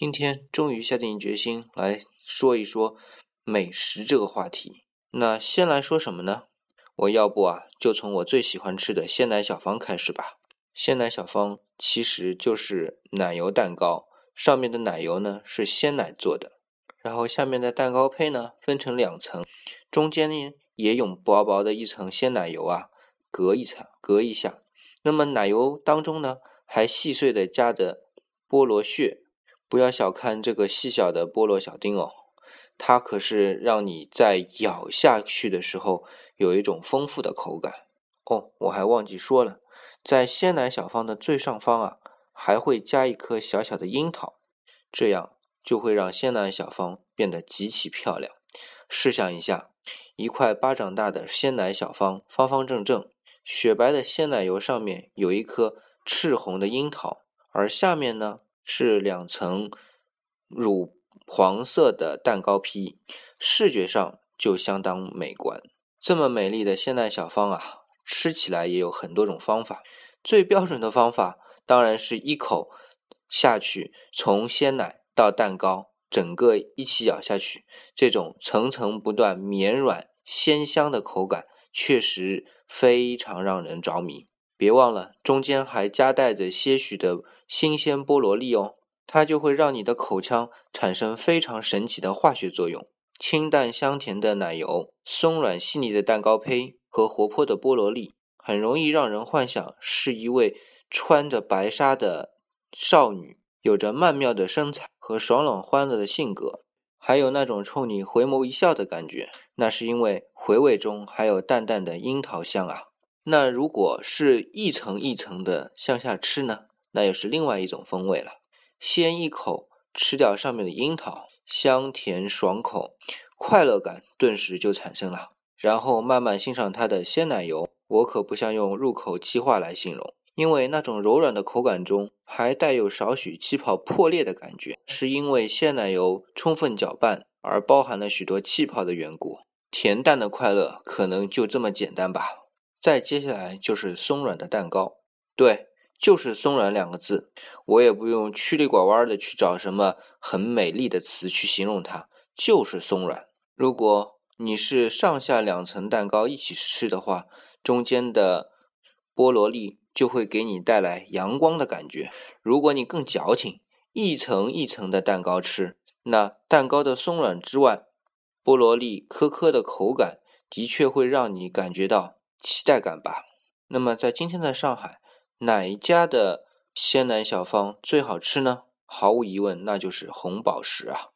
今天终于下定决心来说一说美食这个话题。那先来说什么呢？我要不啊，就从我最喜欢吃的鲜奶小方开始吧。鲜奶小方其实就是奶油蛋糕，上面的奶油呢是鲜奶做的，然后下面的蛋糕胚呢分成两层，中间呢也用薄薄的一层鲜奶油啊隔一层，隔一下。那么奶油当中呢还细碎的加的菠萝屑，不要小看这个细小的菠萝小丁哦，它可是让你在咬下去的时候有一种丰富的口感哦。我还忘记说了。在鲜奶小方的最上方啊，还会加一颗小小的樱桃，这样就会让鲜奶小方变得极其漂亮。试想一下，一块巴掌大的鲜奶小方，方方正正，雪白的鲜奶油上面有一颗赤红的樱桃，而下面呢是两层乳黄色的蛋糕坯，视觉上就相当美观。这么美丽的鲜奶小方啊！吃起来也有很多种方法，最标准的方法当然是一口下去，从鲜奶到蛋糕，整个一起咬下去，这种层层不断、绵软鲜香的口感，确实非常让人着迷。别忘了，中间还夹带着些许的新鲜菠萝粒哦，它就会让你的口腔产生非常神奇的化学作用。清淡香甜的奶油，松软细腻的蛋糕胚。和活泼的菠萝粒，很容易让人幻想是一位穿着白纱的少女，有着曼妙的身材和爽朗欢乐的性格，还有那种冲你回眸一笑的感觉。那是因为回味中还有淡淡的樱桃香啊。那如果是一层一层的向下吃呢？那又是另外一种风味了。先一口吃掉上面的樱桃，香甜爽口，快乐感顿时就产生了。然后慢慢欣赏它的鲜奶油，我可不想用入口即化来形容，因为那种柔软的口感中还带有少许气泡破裂的感觉，是因为鲜奶油充分搅拌而包含了许多气泡的缘故。甜淡的快乐可能就这么简单吧。再接下来就是松软的蛋糕，对，就是松软两个字，我也不用曲里拐弯的去找什么很美丽的词去形容它，就是松软。如果你是上下两层蛋糕一起吃的话，中间的菠萝粒就会给你带来阳光的感觉。如果你更矫情，一层一层的蛋糕吃，那蛋糕的松软之外，菠萝粒颗颗的口感的确会让你感觉到期待感吧。那么在今天的上海，哪一家的鲜奶小方最好吃呢？毫无疑问，那就是红宝石啊。